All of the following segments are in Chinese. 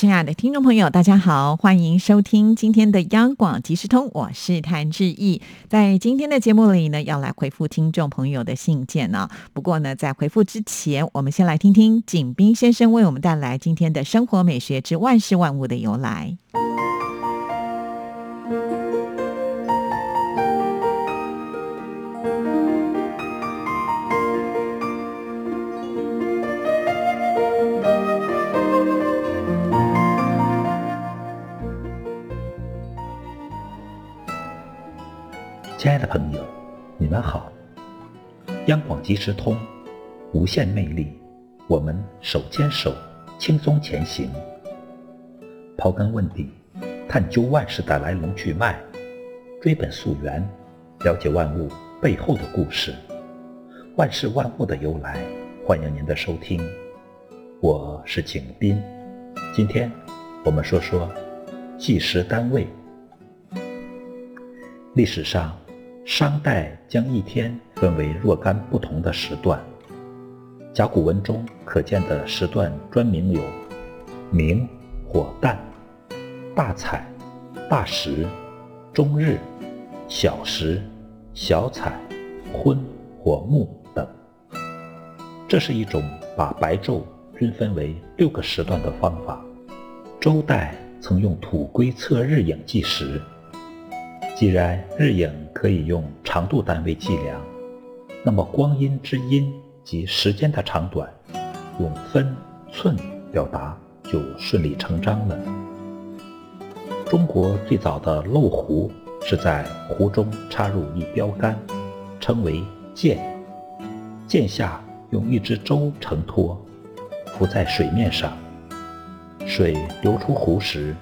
亲爱的听众朋友，大家好，欢迎收听今天的央广即时通，我是谭志毅。在今天的节目里呢，要来回复听众朋友的信件呢。不过呢，在回复之前，我们先来听听景斌先生为我们带来今天的生活美学之万事万物的由来。亲爱的朋友，你们好！央广即时通，无限魅力，我们手牵手，轻松前行。刨根问底，探究万事的来龙去脉，追本溯源，了解万物背后的故事，万事万物的由来。欢迎您的收听，我是景斌。今天我们说说计时单位。历史上。商代将一天分为若干不同的时段，甲骨文中可见的时段专名有：明、火旦、大采、大时、中日、小时、小采、昏、火木等。这是一种把白昼均分为六个时段的方法。周代曾用土圭测日影计时。既然日影可以用长度单位计量，那么光阴之阴及时间的长短，用分寸表达就顺理成章了。中国最早的漏壶是在壶中插入一标杆，称为箭，箭下用一只舟承托，浮在水面上，水流出壶时，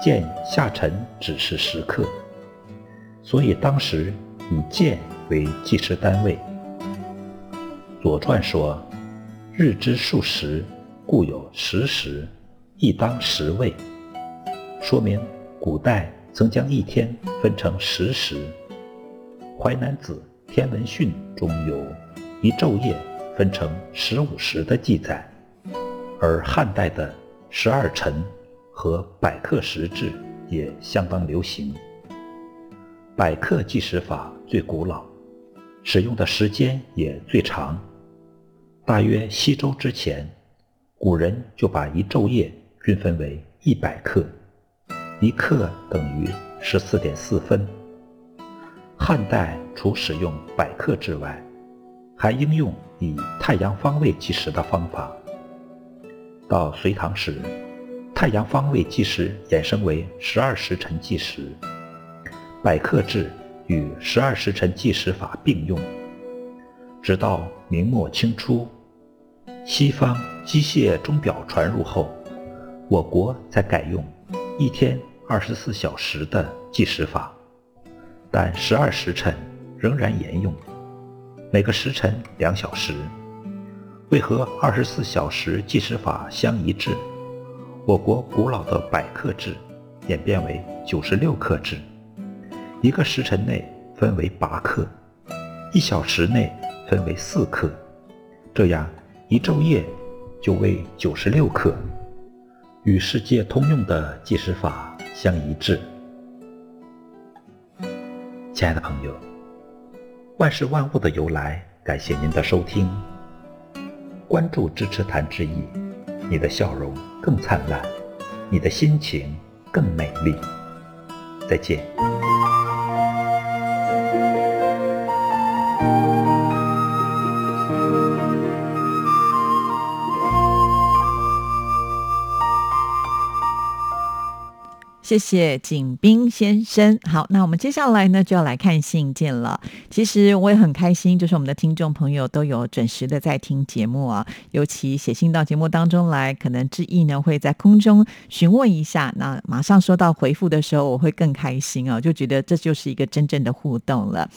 箭下沉只是时刻。所以当时以箭为计时单位。《左传》说：“日之数十，故有十时，亦当十位。”说明古代曾将一天分成十时。《淮南子·天文训》中有一昼夜分成十五时的记载，而汉代的十二辰和百刻时制也相当流行。百刻计时法最古老，使用的时间也最长。大约西周之前，古人就把一昼夜均分为一百刻，一刻等于十四点四分。汉代除使用百刻之外，还应用以太阳方位计时的方法。到隋唐时，太阳方位计时衍生为十二时辰计时。百刻制与十二时辰计时法并用，直到明末清初，西方机械钟表传入后，我国才改用一天二十四小时的计时法，但十二时辰仍然沿用，每个时辰两小时。为和二十四小时计时法相一致，我国古老的百刻制演变为九十六刻制。一个时辰内分为八克，一小时内分为四克，这样一昼夜就为九十六克，与世界通用的计时法相一致。亲爱的朋友，万事万物的由来，感谢您的收听，关注支持谭志毅，你的笑容更灿烂，你的心情更美丽。再见。谢谢景斌先生。好，那我们接下来呢就要来看信件了。其实我也很开心，就是我们的听众朋友都有准时的在听节目啊，尤其写信到节目当中来，可能志毅呢会在空中询问一下，那马上收到回复的时候，我会更开心啊，就觉得这就是一个真正的互动了。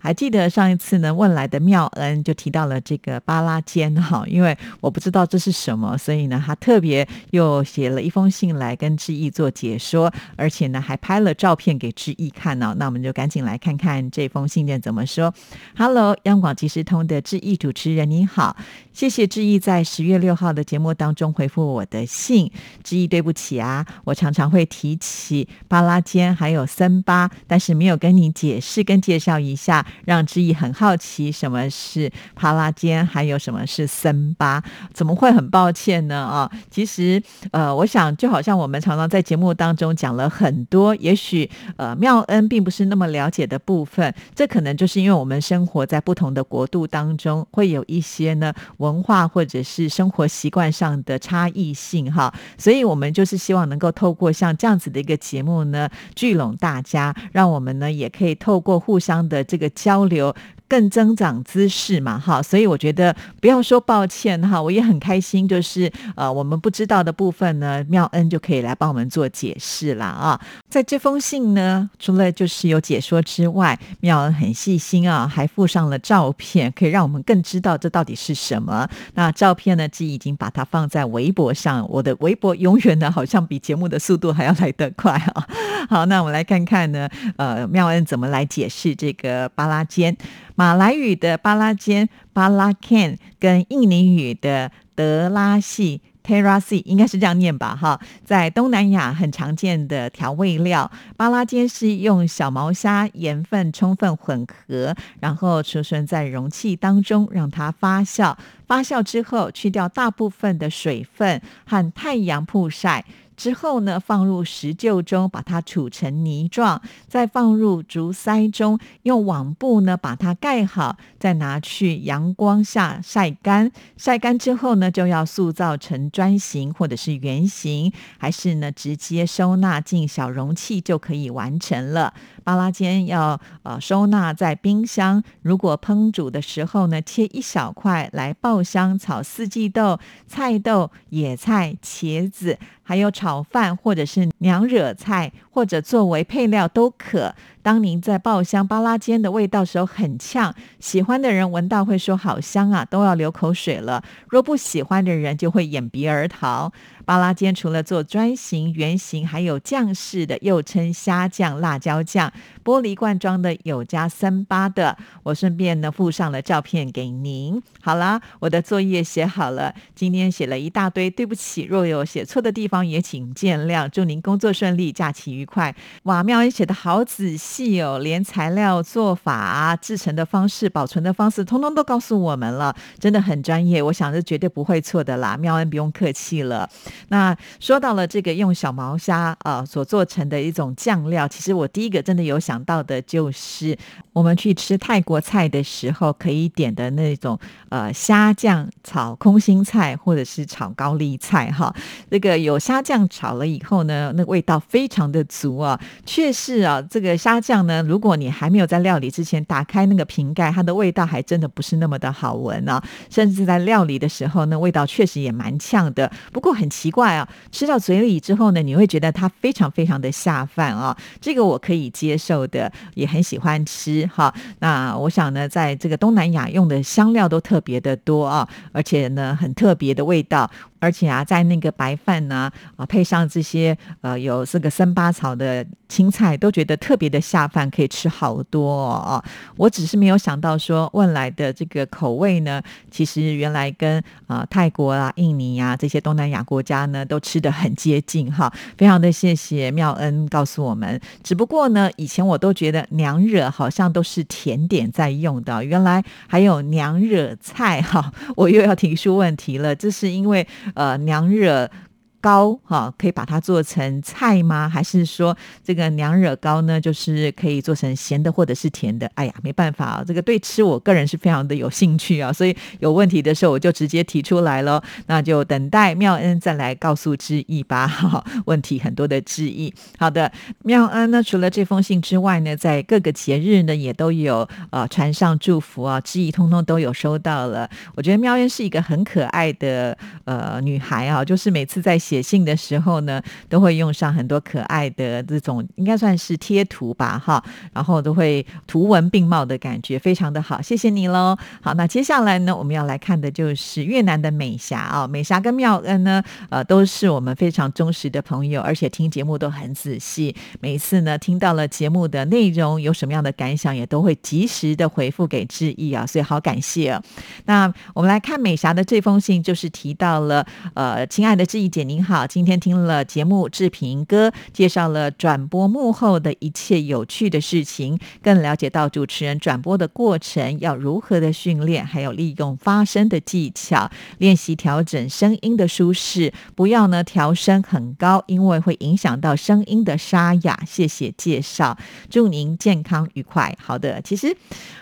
还记得上一次呢问来的妙恩就提到了这个巴拉尖哈，因为我不知道这是什么，所以呢他特别又写了一封信来跟志毅做解说，而且呢还拍了照片给志毅看呢。那我们就赶紧来看看这封信件怎么说。Hello，央广即时通的志毅主持人你好，谢谢志毅在十月六号的节目当中回复我的信。志毅对不起啊，我常常会提起巴拉坚还有森巴，但是没有跟你解释跟介绍一下，让志毅很好奇什么是巴拉坚，还有什么是森巴，怎么会很抱歉呢？啊，其实呃，我想就好像我们常常在节目当中讲了很多，也许呃妙恩并不是那么了解的部分，这可能就是因为我们生活在不同的国度当中，会有一些呢文化或者是生活习惯上的差异性哈，所以我们就是希望能够透过像这样子的一个节目呢，聚拢大家，让我们呢也可以透过互相的这个交流。更增长姿势嘛，哈，所以我觉得不要说抱歉哈，我也很开心，就是呃，我们不知道的部分呢，妙恩就可以来帮我们做解释了啊。在这封信呢，除了就是有解说之外，妙恩很细心啊，还附上了照片，可以让我们更知道这到底是什么。那照片呢，既已经把它放在微博上，我的微博永远呢，好像比节目的速度还要来得快啊。好，那我们来看看呢，呃，妙恩怎么来解释这个巴拉尖。马来语的巴拉坚巴拉 can 跟印尼语的德拉系 terasi 应该是这样念吧？哈，在东南亚很常见的调味料，巴拉坚是用小毛虾盐分充分混合，然后储存在容器当中，让它发酵。发酵之后，去掉大部分的水分和太阳曝晒。之后呢，放入石臼中，把它杵成泥状，再放入竹筛中，用网布呢把它盖好，再拿去阳光下晒干。晒干之后呢，就要塑造成砖形或者是圆形，还是呢直接收纳进小容器就可以完成了。巴拉尖要呃收纳在冰箱，如果烹煮的时候呢，切一小块来爆香炒四季豆、菜豆、野菜、茄子。还有炒饭，或者是娘惹菜，或者作为配料都可。当您在爆香巴拉煎的味道时候很呛，喜欢的人闻到会说好香啊，都要流口水了。若不喜欢的人就会掩鼻而逃。巴拉煎除了做砖形、圆形，还有酱式的，又称虾酱、辣椒酱。玻璃罐装的有加三八的，我顺便呢附上了照片给您。好啦，我的作业写好了，今天写了一大堆，对不起，若有写错的地方也请见谅。祝您工作顺利，假期愉快。哇，妙恩写的好仔细哦，连材料、做法、制成的方式、保存的方式，通通都告诉我们了，真的很专业。我想是绝对不会错的啦，妙恩不用客气了。那说到了这个用小毛虾啊所做成的一种酱料，其实我第一个真的有想。到的就是我们去吃泰国菜的时候可以点的那种呃虾酱炒空心菜或者是炒高丽菜哈，这个有虾酱炒了以后呢，那味道非常的足啊。确实啊，这个虾酱呢，如果你还没有在料理之前打开那个瓶盖，它的味道还真的不是那么的好闻啊。甚至在料理的时候呢，味道确实也蛮呛的。不过很奇怪啊，吃到嘴里之后呢，你会觉得它非常非常的下饭啊。这个我可以接受。的也很喜欢吃哈，那我想呢，在这个东南亚用的香料都特别的多啊，而且呢，很特别的味道。而且啊，在那个白饭呢啊，配上这些呃有这个生巴草的青菜，都觉得特别的下饭，可以吃好多哦。我只是没有想到说，问来的这个口味呢，其实原来跟啊泰国啊、印尼啊这些东南亚国家呢，都吃的很接近哈。非常的谢谢妙恩告诉我们。只不过呢，以前我都觉得娘惹好像都是甜点在用的，原来还有娘惹菜哈。我又要提出问题了，这是因为。呃，娘惹糕哈，可以把它做成菜吗？还是说这个娘惹糕呢，就是可以做成咸的或者是甜的？哎呀，没办法啊，这个对吃我个人是非常的有兴趣啊，所以有问题的时候我就直接提出来了，那就等待妙恩再来告诉志毅吧。哈，问题很多的志毅。好的，妙恩呢，除了这封信之外呢，在各个节日呢也都有呃传上祝福啊，志毅通通都有收到了。我觉得妙恩是一个很可爱的呃女孩啊，就是每次在写。写信的时候呢，都会用上很多可爱的这种，应该算是贴图吧，哈，然后都会图文并茂的感觉，非常的好，谢谢你喽。好，那接下来呢，我们要来看的就是越南的美霞啊，美霞跟妙恩呢，呃，都是我们非常忠实的朋友，而且听节目都很仔细，每一次呢听到了节目的内容有什么样的感想，也都会及时的回复给志毅啊，所以好感谢。那我们来看美霞的这封信，就是提到了，呃，亲爱的志毅姐您。好，今天听了节目志平哥介绍了转播幕后的一切有趣的事情，更了解到主持人转播的过程要如何的训练，还有利用发声的技巧，练习调整声音的舒适，不要呢调声很高，因为会影响到声音的沙哑。谢谢介绍，祝您健康愉快。好的，其实。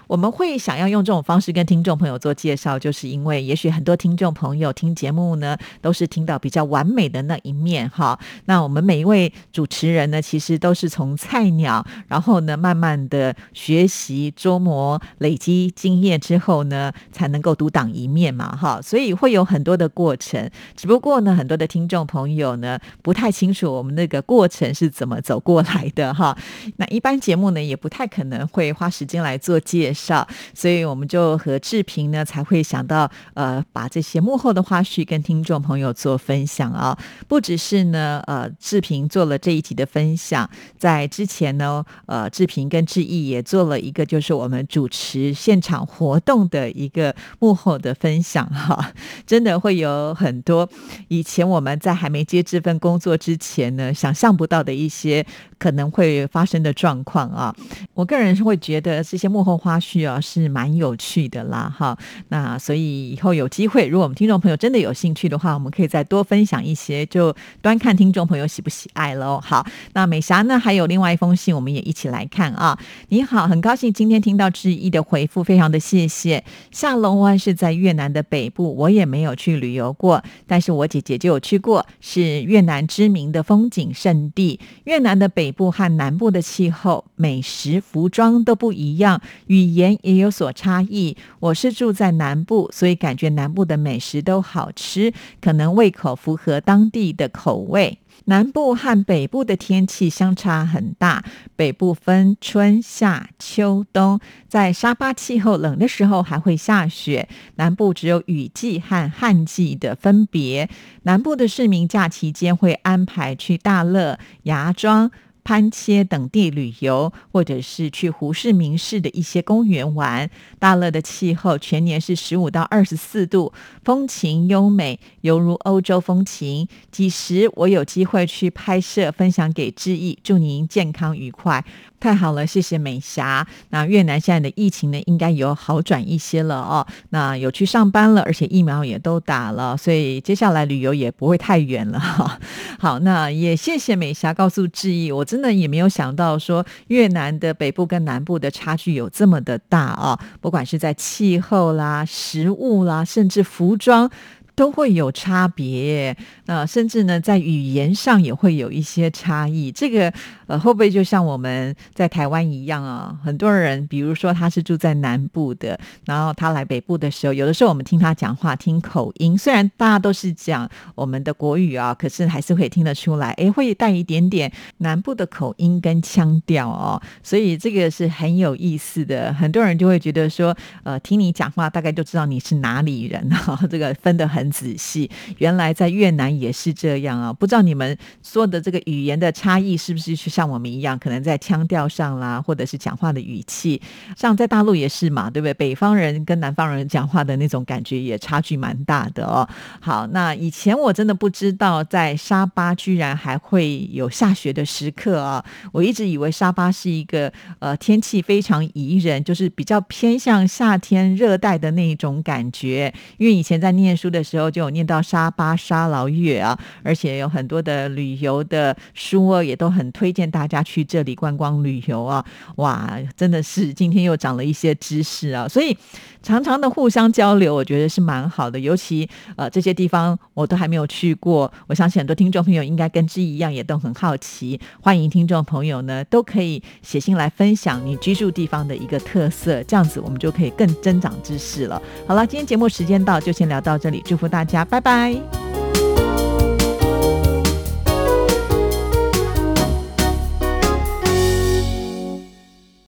我们会想要用这种方式跟听众朋友做介绍，就是因为也许很多听众朋友听节目呢，都是听到比较完美的那一面哈。那我们每一位主持人呢，其实都是从菜鸟，然后呢，慢慢的学习、琢磨、累积经验之后呢，才能够独当一面嘛哈。所以会有很多的过程，只不过呢，很多的听众朋友呢，不太清楚我们那个过程是怎么走过来的哈。那一般节目呢，也不太可能会花时间来做介绍。所以我们就和志平呢才会想到，呃，把这些幕后的花絮跟听众朋友做分享啊。不只是呢，呃，志平做了这一集的分享，在之前呢，呃，志平跟志毅也做了一个，就是我们主持现场活动的一个幕后的分享哈。真的会有很多以前我们在还没接这份工作之前呢，想象不到的一些可能会发生的状况啊。我个人是会觉得这些幕后花絮。啊是蛮有趣的啦，哈，那所以以后有机会，如果我们听众朋友真的有兴趣的话，我们可以再多分享一些，就端看听众朋友喜不喜爱喽。好，那美霞呢，还有另外一封信，我们也一起来看啊。你好，很高兴今天听到志毅的回复，非常的谢谢。下龙湾是在越南的北部，我也没有去旅游过，但是我姐姐就有去过，是越南知名的风景胜地。越南的北部和南部的气候、美食、服装都不一样，语言。也有所差异。我是住在南部，所以感觉南部的美食都好吃，可能胃口符合当地的口味。南部和北部的天气相差很大，北部分春夏秋冬，在沙巴气候冷的时候还会下雪，南部只有雨季和旱季的分别。南部的市民假期间会安排去大乐、芽庄。潘切等地旅游，或者是去胡氏名士的一些公园玩。大乐的气候全年是十五到二十四度，风情优美，犹如欧洲风情。几时我有机会去拍摄，分享给志毅，祝您健康愉快。太好了，谢谢美霞。那越南现在的疫情呢，应该有好转一些了哦。那有去上班了，而且疫苗也都打了，所以接下来旅游也不会太远了哈。好，那也谢谢美霞告诉志毅，我真的也没有想到说越南的北部跟南部的差距有这么的大啊，不管是在气候啦、食物啦，甚至服装。都会有差别，那甚至呢，在语言上也会有一些差异。这个呃，会不会就像我们在台湾一样啊？很多人，比如说他是住在南部的，然后他来北部的时候，有的时候我们听他讲话，听口音，虽然大家都是讲我们的国语啊，可是还是会听得出来，哎，会带一点点南部的口音跟腔调哦。所以这个是很有意思的。很多人就会觉得说，呃，听你讲话，大概就知道你是哪里人哈。这个分得很。仔细，原来在越南也是这样啊！不知道你们说的这个语言的差异是不是像像我们一样，可能在腔调上啦，或者是讲话的语气，像在大陆也是嘛，对不对？北方人跟南方人讲话的那种感觉也差距蛮大的哦。好，那以前我真的不知道在沙巴居然还会有下雪的时刻啊！我一直以为沙巴是一个呃天气非常宜人，就是比较偏向夏天热带的那一种感觉。因为以前在念书的时候就有念到沙巴沙劳越啊，而且有很多的旅游的书，也都很推荐大家去这里观光旅游啊。哇，真的是今天又长了一些知识啊！所以常常的互相交流，我觉得是蛮好的。尤其呃这些地方我都还没有去过，我相信很多听众朋友应该跟之一样，也都很好奇。欢迎听众朋友呢都可以写信来分享你居住地方的一个特色，这样子我们就可以更增长知识了。好了，今天节目时间到，就先聊到这里，祝福大家，拜拜。